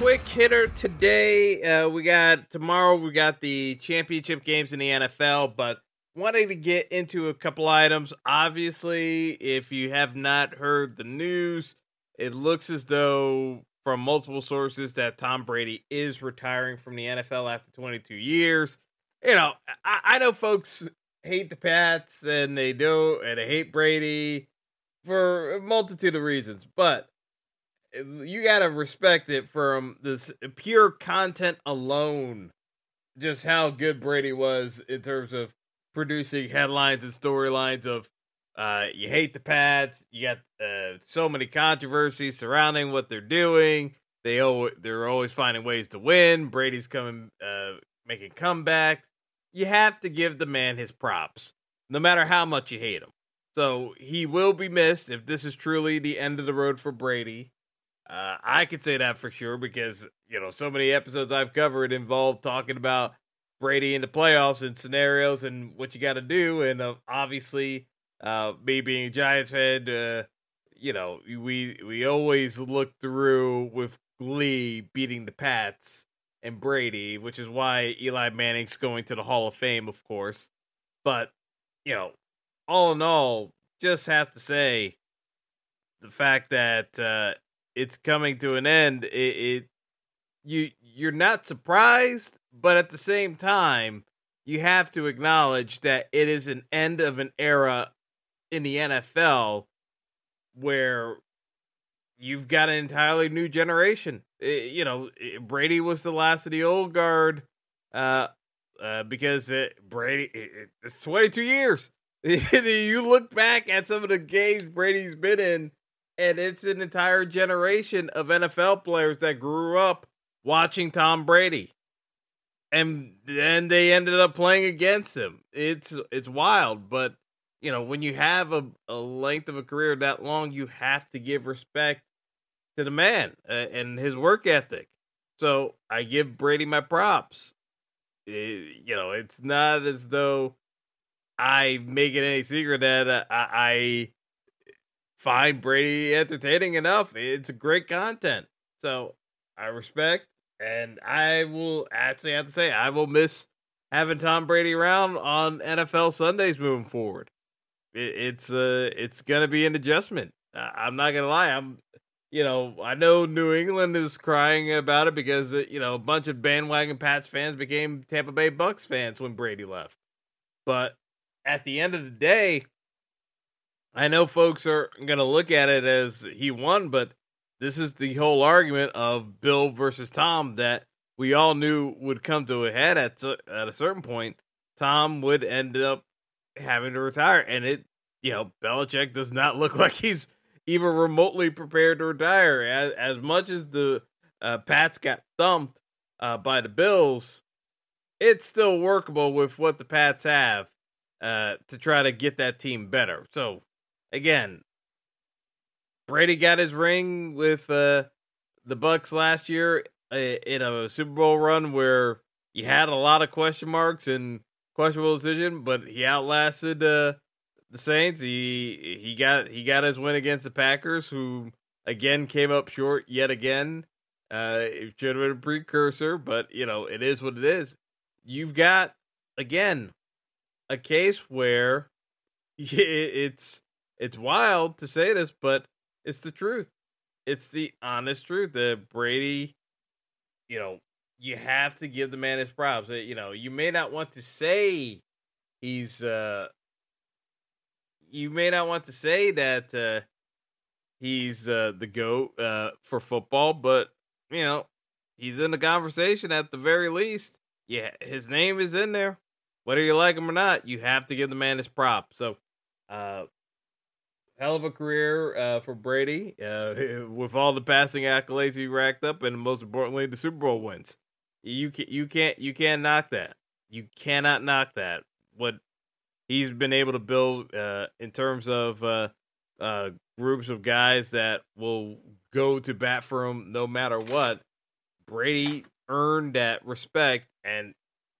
quick hitter today. Uh, we got tomorrow. We got the championship games in the NFL, but wanting to get into a couple items. Obviously, if you have not heard the news, it looks as though from multiple sources that Tom Brady is retiring from the NFL after 22 years. You know, I, I know folks hate the Pats and they do, and they hate Brady for a multitude of reasons, but you gotta respect it from this pure content alone. Just how good Brady was in terms of producing headlines and storylines of uh, you hate the Pats. You got uh, so many controversies surrounding what they're doing. They always, they're always finding ways to win. Brady's coming, uh, making comebacks. You have to give the man his props, no matter how much you hate him. So he will be missed if this is truly the end of the road for Brady. Uh, I could say that for sure because you know so many episodes I've covered involve talking about Brady in the playoffs and scenarios and what you got to do, and uh, obviously, uh, me being a Giants fan, uh, you know we we always look through with glee beating the Pats and Brady, which is why Eli Manning's going to the Hall of Fame, of course. But you know, all in all, just have to say the fact that uh, it's coming to an end, it, it you you're not surprised, but at the same time, you have to acknowledge that it is an end of an era in the NFL where you've got an entirely new generation. It, you know, it, Brady was the last of the old guard uh, uh, because it, Brady, it's 22 years. you look back at some of the games Brady's been in, and it's an entire generation of NFL players that grew up watching Tom Brady. And then they ended up playing against him. It's it's wild, but you know, when you have a, a length of a career that long, you have to give respect to the man uh, and his work ethic. So I give Brady my props. It, eh, you know, it's not as though I make it any secret that uh, I, I find Brady entertaining enough. It's great content. So I respect, and I will actually have to say I will miss having Tom Brady around on NFL Sundays moving forward. It, it's uh, it's gonna be an adjustment. I'm not gonna lie. I'm, you know, I know New England is crying about it because uh, you know a bunch of bandwagon Pats fans became Tampa Bay Bucks fans when Brady left. But at the end of the day, I know folks are going to look at it as he won, but this is the whole argument of Bill versus Tom that we all knew would come to a head at at a certain point. Tom would end up having to retire, and it, you know, Belichick does not look like he's even remotely prepared to retire. As as much as the uh, Pats got thumped uh, by the Bills, it's still workable with what the Pats have uh, to try to get that team better. So again, Brady got his ring with uh, the Bucks last year uh, in a Super Bowl run where he had a lot of question marks and questionable decision, but he outlasted uh, the Saints. He he got he got his win against the Packers, who again came up short yet again. Uh, it should have been a precursor, but you know it is what it is. You've got again a case where it's it's wild to say this, but it's the truth. It's the honest truth that Brady, you know, you have to give the man his props. You know, you may not want to say he's uh you may not want to say that uh he's uh the goat uh for football, but you know, he's in the conversation at the very least. Yeah, his name is in there. Whether you like him or not, you have to give the man his prop. So uh hell of a career uh, for Brady uh, with all the passing accolades he racked up, and most importantly, the Super Bowl wins. You can, you can't you can't knock that. You cannot knock that. What he's been able to build uh, in terms of uh, uh, groups of guys that will go to bat for him no matter what. Brady earned that respect, and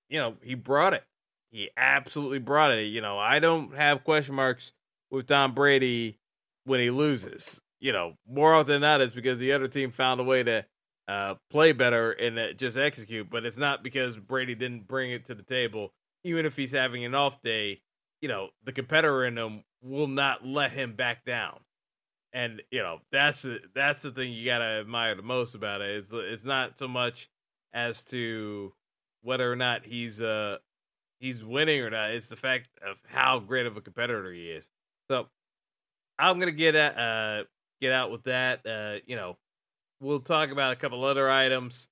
you know he brought it. He absolutely brought it. You know, I don't have question marks with Tom Brady when he loses. You know, more often than not, it's because the other team found a way to uh, play better and uh, just execute. But it's not because Brady didn't bring it to the table. Even if he's having an off day, you know, the competitor in him will not let him back down. And you know that's the, that's the thing you gotta admire the most about it. It's it's not so much as to whether or not he's uh he's winning or not. It's the fact of how great of a competitor he is. So I'm gonna get at, uh get out with that. Uh, you know, we'll talk about a couple other items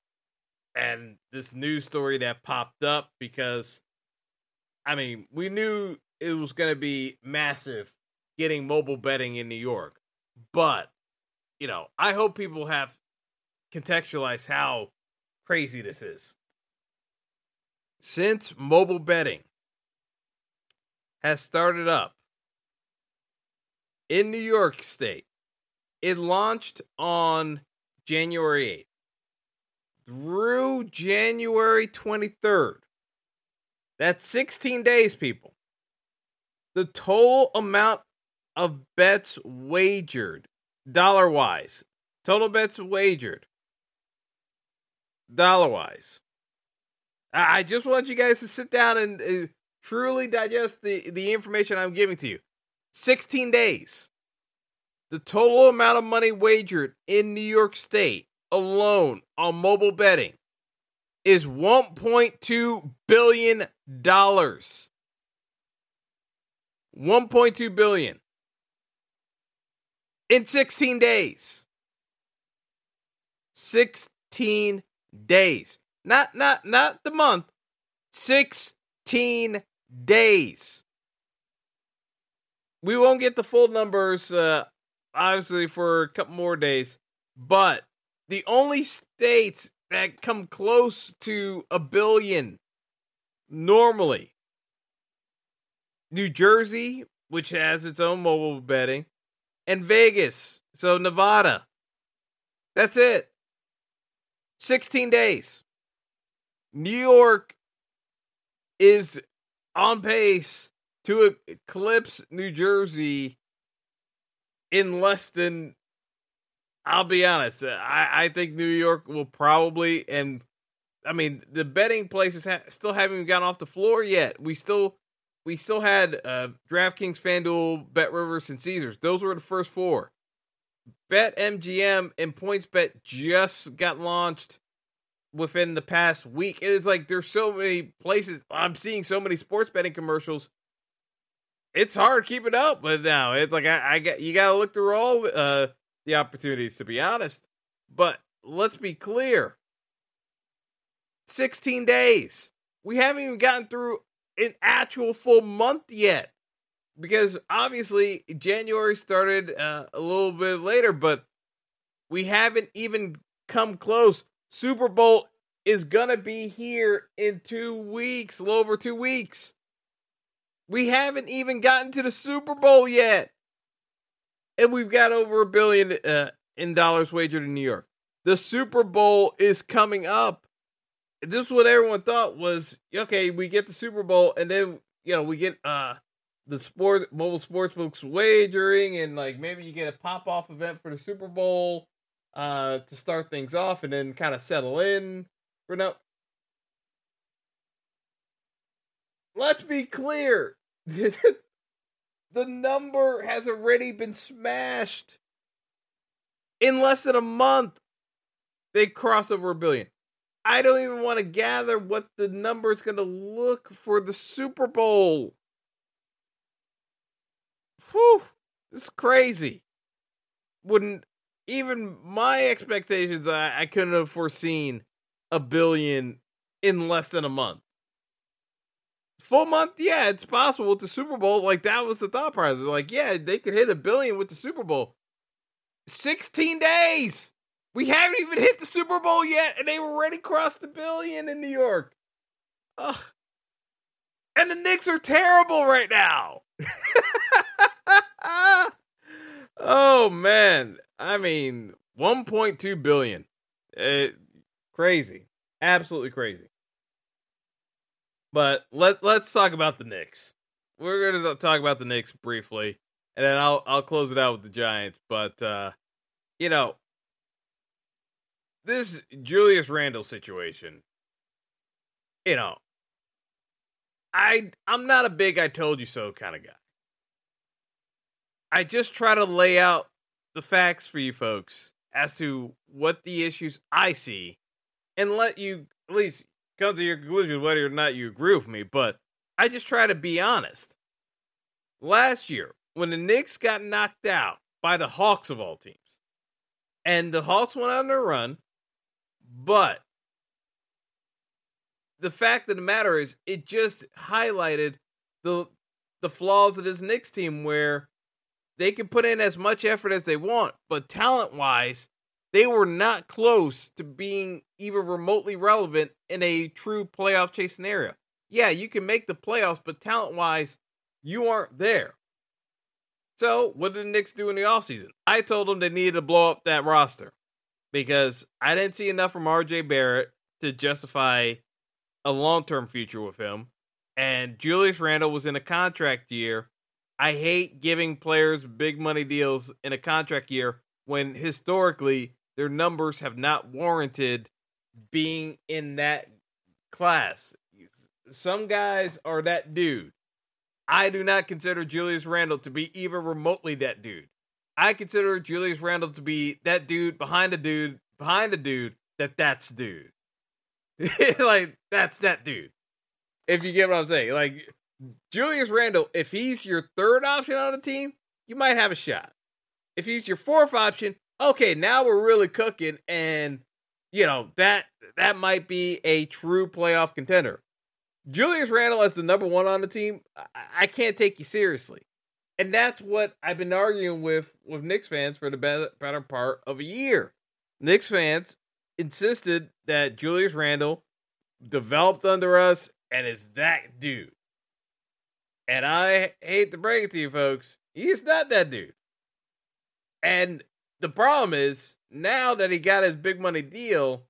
and this news story that popped up because I mean, we knew it was going to be massive getting mobile betting in New York. But, you know, I hope people have contextualized how crazy this is. Since mobile betting has started up in New York State, it launched on January 8th through January 23rd. That's 16 days, people. The total amount of bets wagered, dollar wise, total bets wagered, dollar wise. I just want you guys to sit down and uh, truly digest the, the information I'm giving to you. 16 days. The total amount of money wagered in New York State alone on mobile betting is 1.2 billion dollars. 1.2 billion in 16 days. 16 days. Not not not the month. 16 days. We won't get the full numbers uh obviously for a couple more days, but the only states that come close to a billion normally New Jersey, which has its own mobile betting, and Vegas. So Nevada. That's it. 16 days. New York is on pace to eclipse New Jersey in less than I'll be honest. I, I think New York will probably and I mean the betting places ha- still haven't even gotten off the floor yet. We still we still had uh, DraftKings, FanDuel, Bet Rivers, and Caesars. Those were the first four. Bet MGM and PointsBet just got launched within the past week. It's like there's so many places. I'm seeing so many sports betting commercials. It's hard keeping up but now. It's like I, I got you got to look through all uh, the opportunities to be honest. But let's be clear. 16 days. We haven't even gotten through an actual full month yet because obviously January started uh, a little bit later, but we haven't even come close. Super Bowl is gonna be here in two weeks, a little over two weeks. We haven't even gotten to the Super Bowl yet, and we've got over a billion uh, in dollars wagered in New York. The Super Bowl is coming up this is what everyone thought was okay. We get the Super Bowl, and then you know we get uh the sport mobile sports books wagering, and like maybe you get a pop off event for the Super Bowl uh to start things off, and then kind of settle in for now. Let's be clear. the number has already been smashed in less than a month. They cross over a billion. I don't even want to gather what the number is going to look for the Super Bowl. Whew, this is crazy. Wouldn't even my expectations, I, I couldn't have foreseen a billion in less than a month. Full month, yeah, it's possible with the Super Bowl. Like that was the thought process. Like, yeah, they could hit a billion with the Super Bowl. 16 days. We haven't even hit the Super Bowl yet, and they already crossed the billion in New York. Ugh. And the Knicks are terrible right now. oh man. I mean, 1.2 billion. It, crazy. Absolutely crazy. But let let's talk about the Knicks. We're gonna talk about the Knicks briefly, and then I'll I'll close it out with the Giants. But uh, you know, this Julius Randle situation, you know, I I'm not a big I told you so kind of guy. I just try to lay out the facts for you folks as to what the issues I see and let you at least come to your conclusion whether or not you agree with me, but I just try to be honest. Last year, when the Knicks got knocked out by the Hawks of all teams, and the Hawks went on their run, but the fact of the matter is, it just highlighted the the flaws of this Knicks team where they can put in as much effort as they want, but talent wise, they were not close to being even remotely relevant in a true playoff chase scenario. Yeah, you can make the playoffs, but talent wise, you aren't there. So, what did the Knicks do in the offseason? I told them they needed to blow up that roster because I didn't see enough from RJ Barrett to justify a long term future with him. And Julius Randle was in a contract year. I hate giving players big money deals in a contract year when historically their numbers have not warranted being in that class. Some guys are that dude. I do not consider Julius Randle to be even remotely that dude. I consider Julius Randle to be that dude behind a dude behind a dude that that's dude. like that's that dude. If you get what I'm saying, like Julius Randle, if he's your third option on the team, you might have a shot. If he's your fourth option, okay, now we're really cooking, and you know that that might be a true playoff contender. Julius Randle as the number one on the team, I, I can't take you seriously, and that's what I've been arguing with with Knicks fans for the better, better part of a year. Knicks fans insisted that Julius Randle developed under us and is that dude. And I hate to break it to you folks, he's not that dude. And the problem is now that he got his big money deal,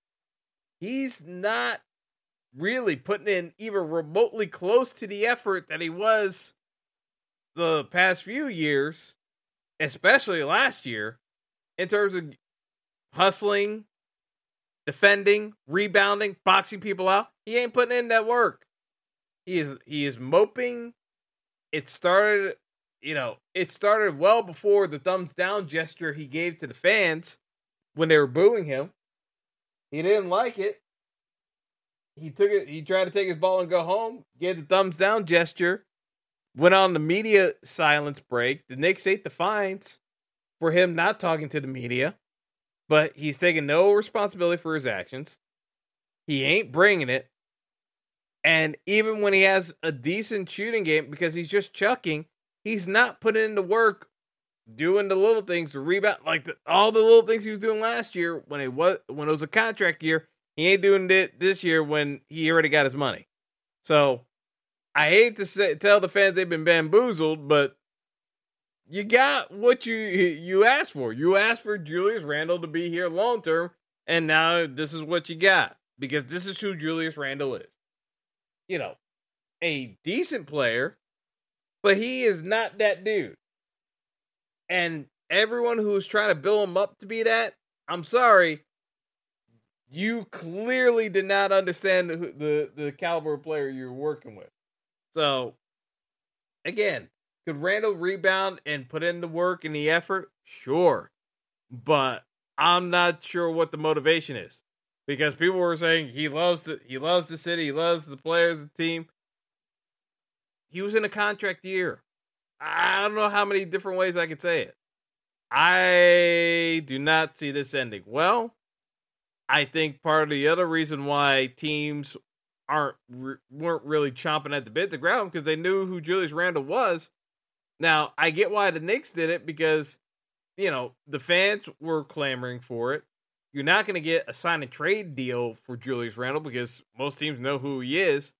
he's not really putting in even remotely close to the effort that he was the past few years, especially last year, in terms of hustling, defending, rebounding, boxing people out. He ain't putting in that work. He is he is moping. It started you know, it started well before the thumbs down gesture he gave to the fans when they were booing him. He didn't like it. He took it, he tried to take his ball and go home, gave the thumbs down gesture, went on the media silence break. The Knicks ate the fines for him not talking to the media, but he's taking no responsibility for his actions. He ain't bringing it. And even when he has a decent shooting game, because he's just chucking, he's not putting in the work doing the little things to rebound like the, all the little things he was doing last year when it was when it was a contract year he ain't doing it this year when he already got his money. So i hate to say, tell the fans they've been bamboozled but you got what you you asked for. You asked for Julius Randle to be here long term and now this is what you got because this is who Julius Randle is. You know a decent player but he is not that dude. And everyone who's trying to build him up to be that, I'm sorry, you clearly did not understand the the, the caliber of player you're working with. So, again, could Randle rebound and put in the work and the effort? Sure, but I'm not sure what the motivation is because people were saying he loves the he loves the city, he loves the players, the team he was in a contract year. I don't know how many different ways I could say it. I do not see this ending well. I think part of the other reason why teams aren't weren't really chomping at the bit to grab him because they knew who Julius Randle was. Now I get why the Knicks did it because you know the fans were clamoring for it. You're not going to get a sign and trade deal for Julius Randle because most teams know who he is.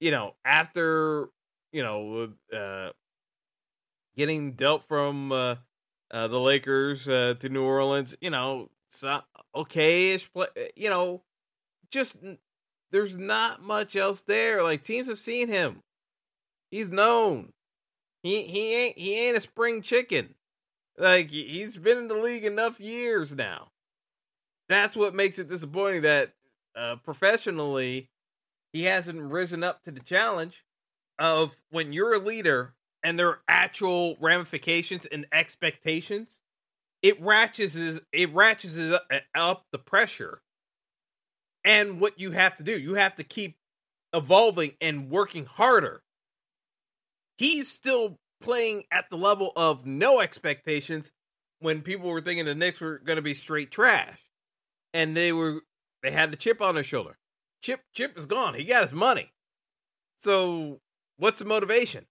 You know, after you know uh, getting dealt from uh, uh, the Lakers uh, to New Orleans, you know, so okay-ish play. You know, just there's not much else there. Like teams have seen him. He's known. He he ain't he ain't a spring chicken. Like he's been in the league enough years now. That's what makes it disappointing that uh, professionally he hasn't risen up to the challenge of when you're a leader and there are actual ramifications and expectations. It ratchets it ratchets up the pressure and what you have to do. You have to keep evolving and working harder. He's still playing at the level of no expectations when people were thinking the Knicks were going to be straight trash. And they were they had the chip on their shoulder. Chip Chip is gone. He got his money. So what's the motivation?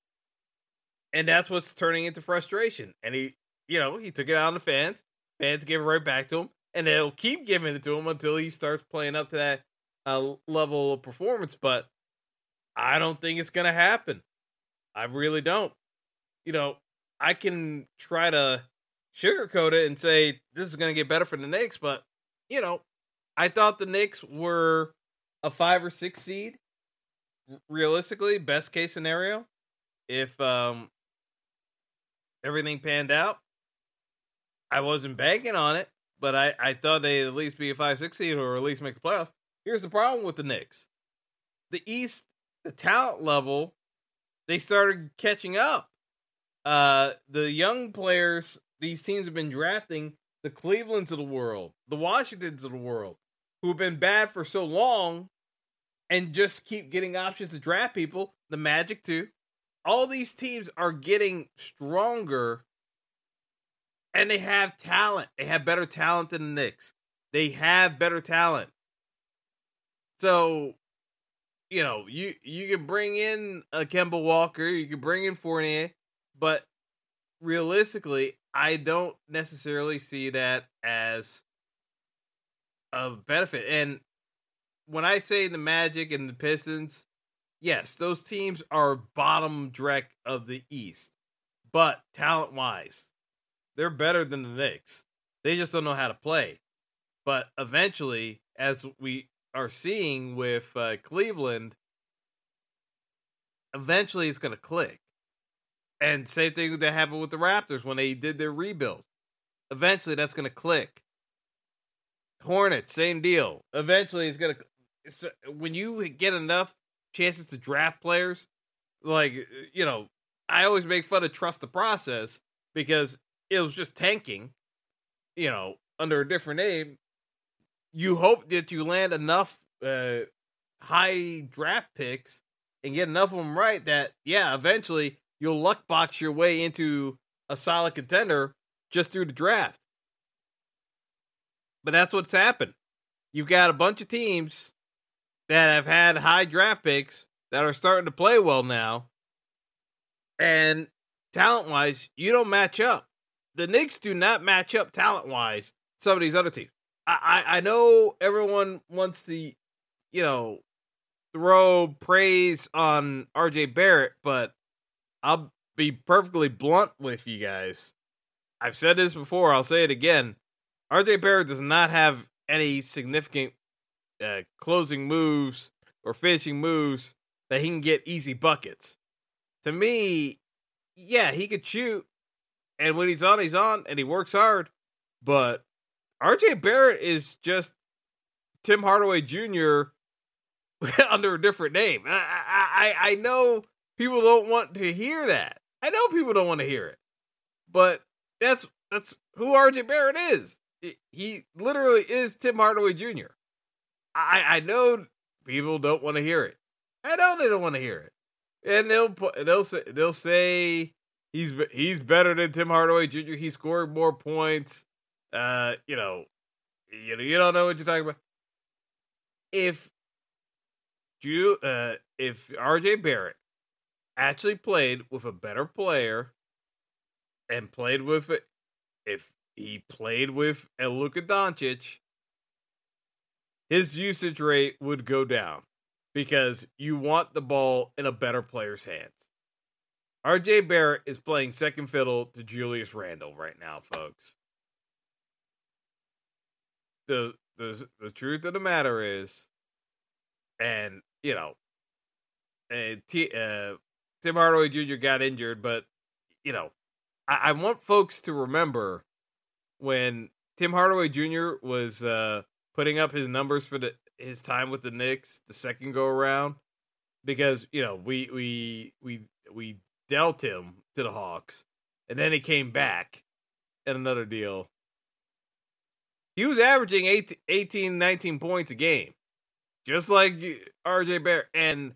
And that's what's turning into frustration. And he, you know, he took it out on the fans. Fans gave it right back to him and they'll keep giving it to him until he starts playing up to that uh, level of performance. But I don't think it's going to happen. I really don't. You know, I can try to sugarcoat it and say this is going to get better for the Knicks, but you know, I thought the Knicks were a five or six seed. Realistically, best case scenario, if um everything panned out, I wasn't banking on it, but I, I thought they'd at least be a five six seed or at least make the playoffs. Here's the problem with the Knicks: the East, the talent level, they started catching up. Uh, the young players these teams have been drafting, the Clevelands of the world, the Washingtons of the world, who have been bad for so long, and just keep getting options to draft people. The Magic too. All these teams are getting stronger and they have talent. They have better talent than the Knicks. They have better talent. So, you know, you you can bring in a Kemba Walker, you can bring in Fournier, but realistically, I don't necessarily see that as a benefit. And when I say the Magic and the Pistons, yes, those teams are bottom dreck of the East. But talent wise, they're better than the Knicks. They just don't know how to play. But eventually, as we are seeing with uh, Cleveland, eventually it's going to click. And same thing that happened with the Raptors when they did their rebuild. Eventually, that's going to click. Hornets, same deal. Eventually, it's going to. When you get enough chances to draft players, like, you know, I always make fun of trust the process because it was just tanking, you know, under a different name, you hope that you land enough uh, high draft picks and get enough of them right that, yeah, eventually you'll luck box your way into a solid contender just through the draft. But that's what's happened. You've got a bunch of teams that have had high draft picks that are starting to play well now. And talent wise, you don't match up the Knicks do not match up talent wise some of these other teams. I, I, I know everyone wants to, you know, throw praise on RJ Barrett, but I'll be perfectly blunt with you guys. I've said this before, I'll say it again. RJ Barrett does not have any significant uh, closing moves or finishing moves that he can get easy buckets. To me, yeah, he could shoot, and when he's on, he's on, and he works hard. But RJ Barrett is just Tim Hardaway Jr. under a different name. I, I I know people don't want to hear that. I know people don't want to hear it, but that's that's who RJ Barrett is. He literally is Tim Hardaway Jr. I I know people don't want to hear it. I know they don't want to hear it, and they'll they'll say they'll say He's he's better than Tim Hardaway Jr. He scored more points. Uh, you know, you know, you don't know what you're talking about. If you uh, if RJ Barrett actually played with a better player and played with it, if he played with a Luka Doncic, his usage rate would go down because you want the ball in a better player's hands. RJ Barrett is playing second fiddle to Julius Randle right now, folks. The the the truth of the matter is, and you know, T, uh, Tim Hardaway Jr. got injured, but you know, I, I want folks to remember when Tim Hardaway Jr. was uh, putting up his numbers for the his time with the Knicks the second go around because you know we we we we dealt him to the Hawks and then he came back in another deal. He was averaging 18, 18 19 points a game, just like RJ Barrett. And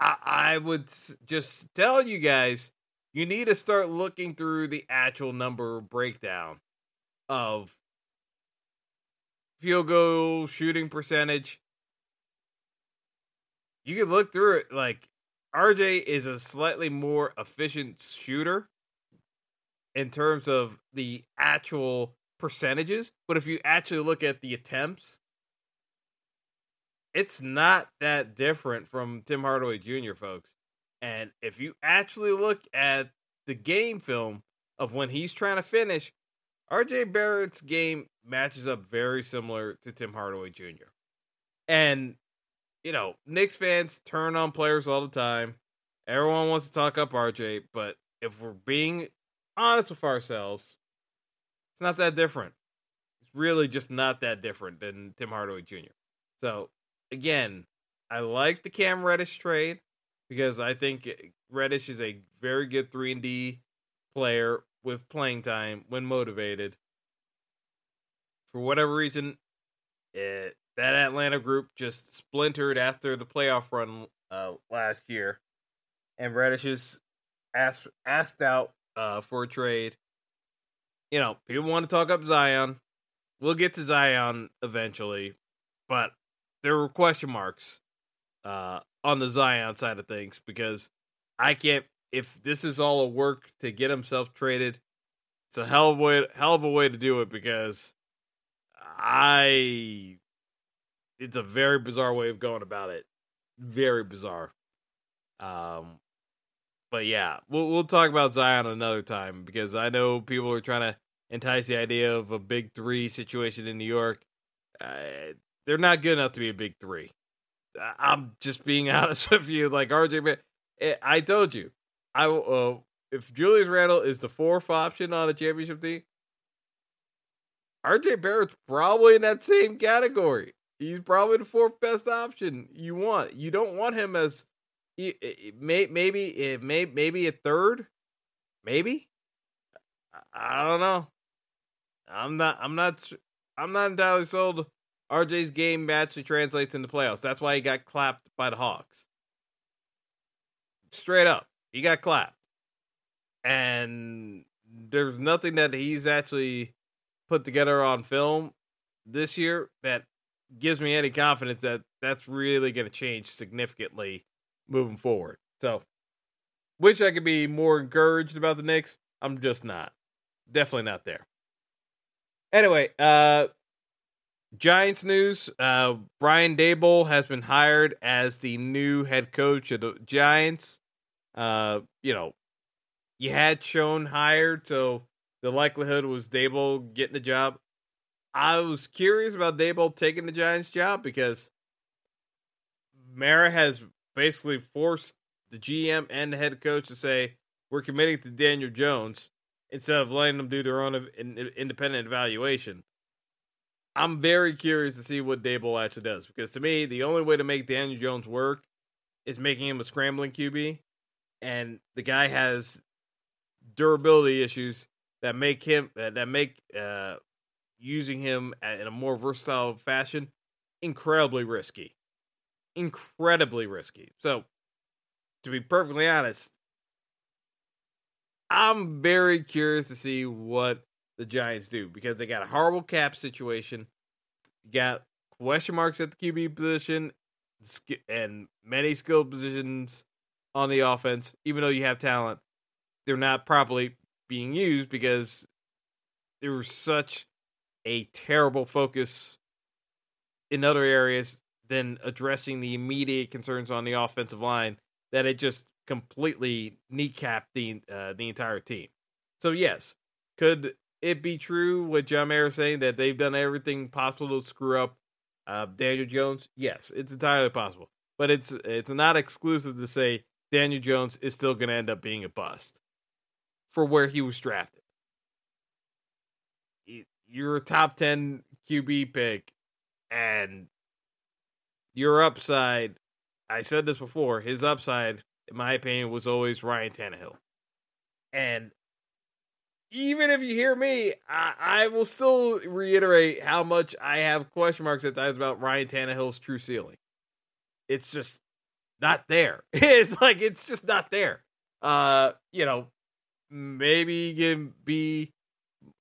I, I would just tell you guys, you need to start looking through the actual number breakdown of field goal shooting percentage. You can look through it like RJ is a slightly more efficient shooter in terms of the actual percentages, but if you actually look at the attempts, it's not that different from Tim Hardaway Jr., folks. And if you actually look at the game film of when he's trying to finish, RJ Barrett's game matches up very similar to Tim Hardaway Jr. And, you know, Knicks fans turn on players all the time. Everyone wants to talk up RJ, but if we're being honest with ourselves, it's not that different. It's really just not that different than Tim Hardaway Jr. So, again, I like the Cam Reddish trade because I think Reddish is a very good 3 and D player with playing time when motivated. For whatever reason, it, that Atlanta group just splintered after the playoff run uh, last year, and Reddish is asked asked out uh, for a trade. You know, people want to talk up Zion. We'll get to Zion eventually, but there were question marks uh, on the Zion side of things because I can't. If this is all a work to get himself traded, it's a hell of a way, hell of a way to do it because I. It's a very bizarre way of going about it. Very bizarre. Um, but yeah, we'll we'll talk about Zion another time because I know people are trying to entice the idea of a big three situation in New York. Uh, they're not good enough to be a big three. I'm just being honest with you. Like RJ, eh, I told you, I uh, if Julius Randle is the fourth option on a championship team, RJ Barrett's probably in that same category. He's probably the fourth best option you want. You don't want him as may, maybe may, maybe a third, maybe. I don't know. I'm not. I'm not. I'm not entirely sold. RJ's game actually translates into playoffs. That's why he got clapped by the Hawks. Straight up, he got clapped, and there's nothing that he's actually put together on film this year that gives me any confidence that that's really going to change significantly moving forward. So, wish I could be more encouraged about the Knicks. I'm just not. Definitely not there. Anyway, uh Giants news. Uh Brian Daboll has been hired as the new head coach of the Giants. Uh, you know, you had Schoen hired, so the likelihood was Daboll getting the job. I was curious about Daboll taking the Giants job because Mara has basically forced the GM and the head coach to say we're committing to Daniel Jones instead of letting them do their own independent evaluation. I'm very curious to see what Daboll actually does because to me, the only way to make Daniel Jones work is making him a scrambling QB, and the guy has durability issues that make him that make uh, using him in a more versatile fashion incredibly risky incredibly risky. So, to be perfectly honest, I'm very curious to see what the Giants do because they got a horrible cap situation. Got question marks at the QB position. and many skill positions on the offense, even though you have talent, they're not properly being used because there was such a terrible focus in other areas than addressing the immediate concerns on the offensive line that it just completely kneecapped the uh, the entire team. So yes, could it be true what John Mara is saying that they've done everything possible to screw up uh, Daniel Jones? Yes, it's entirely possible, but it's it's not exclusive to say Daniel Jones is still going to end up being a bust for where he was drafted. You're a top ten QB pick, and your upside. I said this before. His upside, in my opinion, was always Ryan Tannehill, and even if you hear me, I, I, will still reiterate how much I have question marks at times about Ryan Tannehill's true ceiling. It's just not there. It's like it's just not there. Uh, you know, maybe can be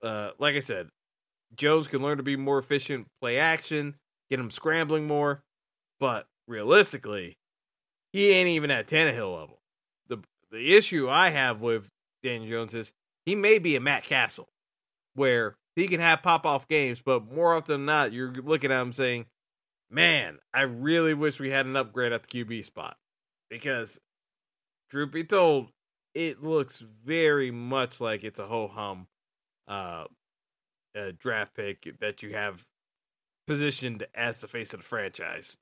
uh like I said, Jones can learn to be more efficient, play action, get him scrambling more, but realistically, he ain't even at Tannehill level. The the issue I have with Daniel Jones is he may be a Matt Cassel, where he can have pop off games, but more often than not, you're looking at him saying, Man, I really wish we had an upgrade at the QB spot. Because, truth be told, it looks very much like it's a ho hum uh, draft pick that you have positioned as the face of the franchise.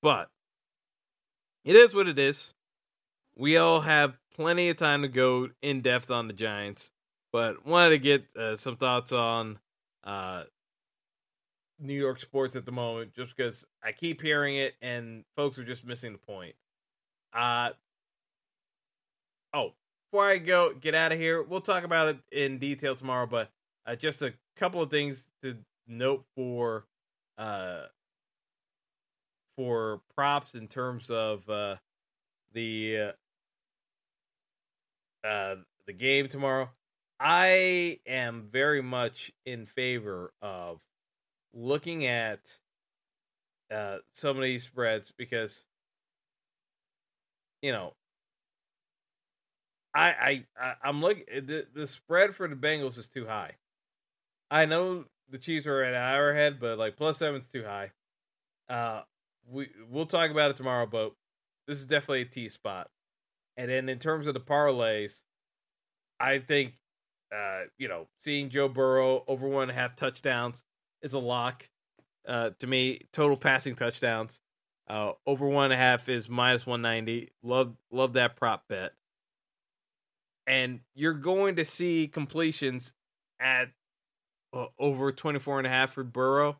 But it is what it is. We all have plenty of time to go in depth on the Giants, but wanted to get uh, some thoughts on uh, New York sports at the moment, just because I keep hearing it and folks are just missing the point. Uh, oh, before I go get out of here, we'll talk about it in detail tomorrow, but uh, just a couple of things to note for uh, for props in terms of uh, the uh, uh, the game tomorrow. I am very much in favor of looking at uh, some of these spreads because you know I I, I am looking the, the spread for the Bengals is too high. I know the Chiefs are at Arrowhead, but like plus seven's too high. Uh, we we'll talk about it tomorrow, but this is definitely a T spot. And then in terms of the parlays, I think uh, you know, seeing Joe Burrow over one and a half touchdowns is a lock. Uh, to me, total passing touchdowns. Uh, over one and a half is minus one ninety. Love love that prop bet. And you're going to see completions at uh, over 24 and a half for Burrow.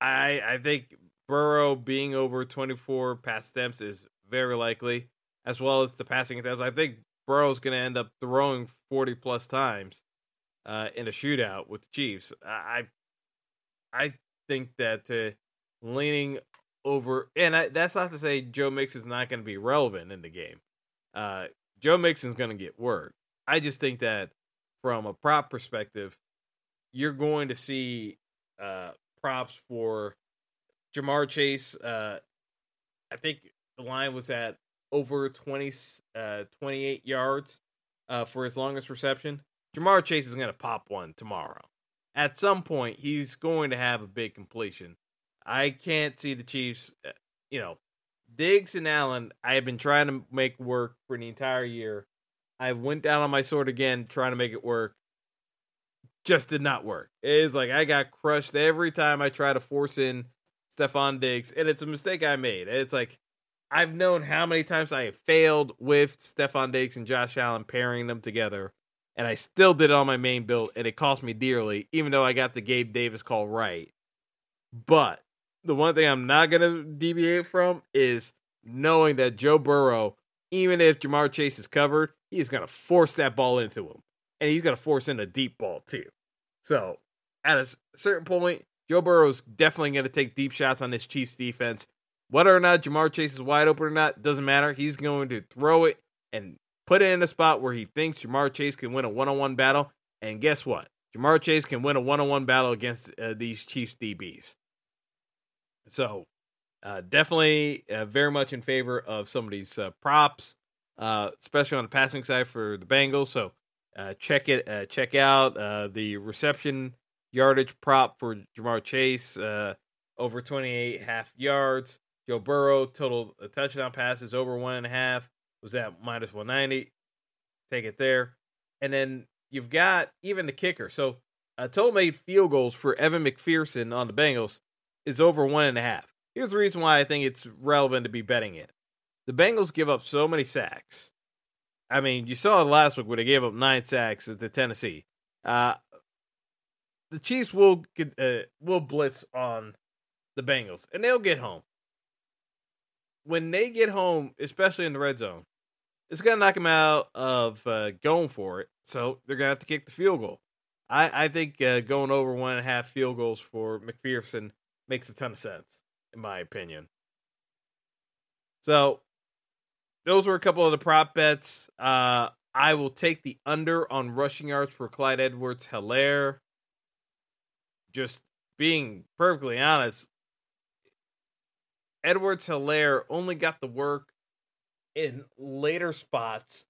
I I think Burrow being over 24 pass attempts is very likely, as well as the passing attempts. I think Burrow's going to end up throwing 40 plus times uh, in a shootout with the Chiefs. I I think that uh, leaning over, and I, that's not to say Joe Mixon is not going to be relevant in the game. Uh, Joe Mixon's going to get work. I just think that from a prop perspective, you're going to see uh, props for Ja'Marr Chase. Uh, I think the line was at over 20, uh, 28 yards uh, for his longest reception. Ja'Marr Chase is going to pop one tomorrow. At some point, he's going to have a big completion. I can't see the Chiefs, uh, you know, Diggs and Allen. I have been trying to make work for the entire year. I went down on my sword again, trying to make it work. Just did not work. It's like I got crushed every time I try to force in Stefon Diggs, and it's a mistake I made. It's like I've known how many times I have failed with Stefon Diggs and Josh Allen pairing them together and I still did it on my main build, and it cost me dearly, even though I got the Gabe Davis call right. But the one thing I'm not gonna deviate from is knowing that Joe Burrow, even if Ja'Marr Chase is covered, he's gonna force that ball into him, and he's gonna force in a deep ball too. So at a certain point, Joe Burrow's definitely gonna take deep shots on this Chiefs defense. Whether or not Ja'Marr Chase is wide open or not doesn't matter. He's going to throw it and put it in a spot where he thinks Ja'Marr Chase can win a one on one battle. And guess what? Ja'Marr Chase can win a one on one battle against uh, these Chiefs DBs. So, uh, definitely uh, very much in favor of some of these uh, props, uh, especially on the passing side for the Bengals. So, uh, check it, check out the reception yardage prop for Ja'Marr Chase, over 28 half yards. Joe Burrow total touchdown passes over one and a half was at minus 190. Take it there, and then you've got even the kicker. So, a total made field goals for Evan McPherson on the Bengals is over one and a half. Here's the reason why I think it's relevant to be betting it. The Bengals give up so many sacks. I mean, you saw it last week where they gave up nine sacks to Tennessee. Uh, the Chiefs will uh, will blitz on the Bengals, and they'll get home. When they get home, especially in the red zone, it's gonna knock them out of uh, going for it. So they're gonna have to kick the field goal. I, I think uh, going over one and a half field goals for McPherson makes a ton of sense, in my opinion. So, those were a couple of the prop bets. Uh, I will take the under on rushing yards for Clyde Edwards Helaire. Just being perfectly honest, Edwards Helaire only got the work in later spots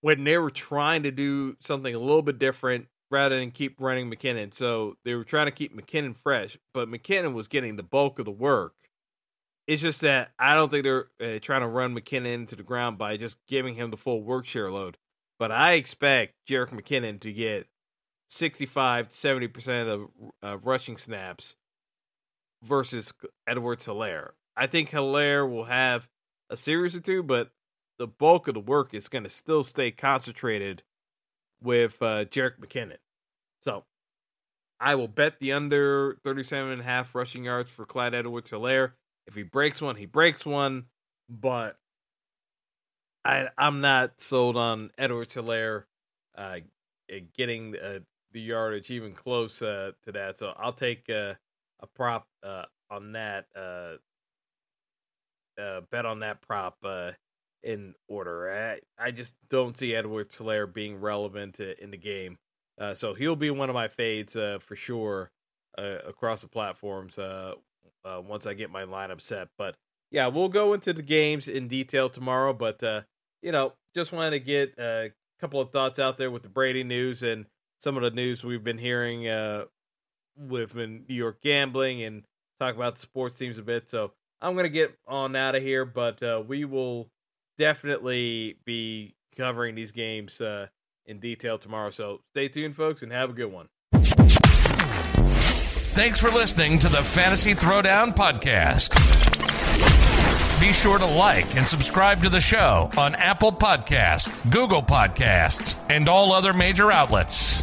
when they were trying to do something a little bit different rather than keep running McKinnon. So they were trying to keep McKinnon fresh, but McKinnon was getting the bulk of the work. It's just that I don't think they're uh, trying to run McKinnon into the ground by just giving him the full work share load. But I expect Jerick McKinnon to get 65 to 70% of uh, rushing snaps versus Edwards Helaire. I think Helaire will have a series or two, but the bulk of the work is going to still stay concentrated with uh, Jerick McKinnon. So I will bet the under 37 and a half rushing yards for Clyde Edwards Helaire. If he breaks one, he breaks one. But I, I'm not sold on Edwards Helaire uh, getting uh, the yardage even close uh, to that. So I'll take uh, a prop uh, on that. Uh, uh, bet on that prop uh, in order. I, I just don't see Edward Helaire being relevant to, in the game. Uh, so he'll be one of my fades uh, for sure uh, across the platforms uh, uh, once I get my lineup set. But yeah, we'll go into the games in detail tomorrow. But uh, you know, just wanted to get a couple of thoughts out there with the Brady news and some of the news we've been hearing with New York gambling and talk about the sports teams a bit. So I'm gonna get on out of here, but we will definitely be covering these games uh, in detail tomorrow. So stay tuned, folks, and have a good one. Thanks for listening to the Fantasy Throwdown Podcast. Be sure to like and subscribe to the show on Apple Podcasts, Google Podcasts, and all other major outlets.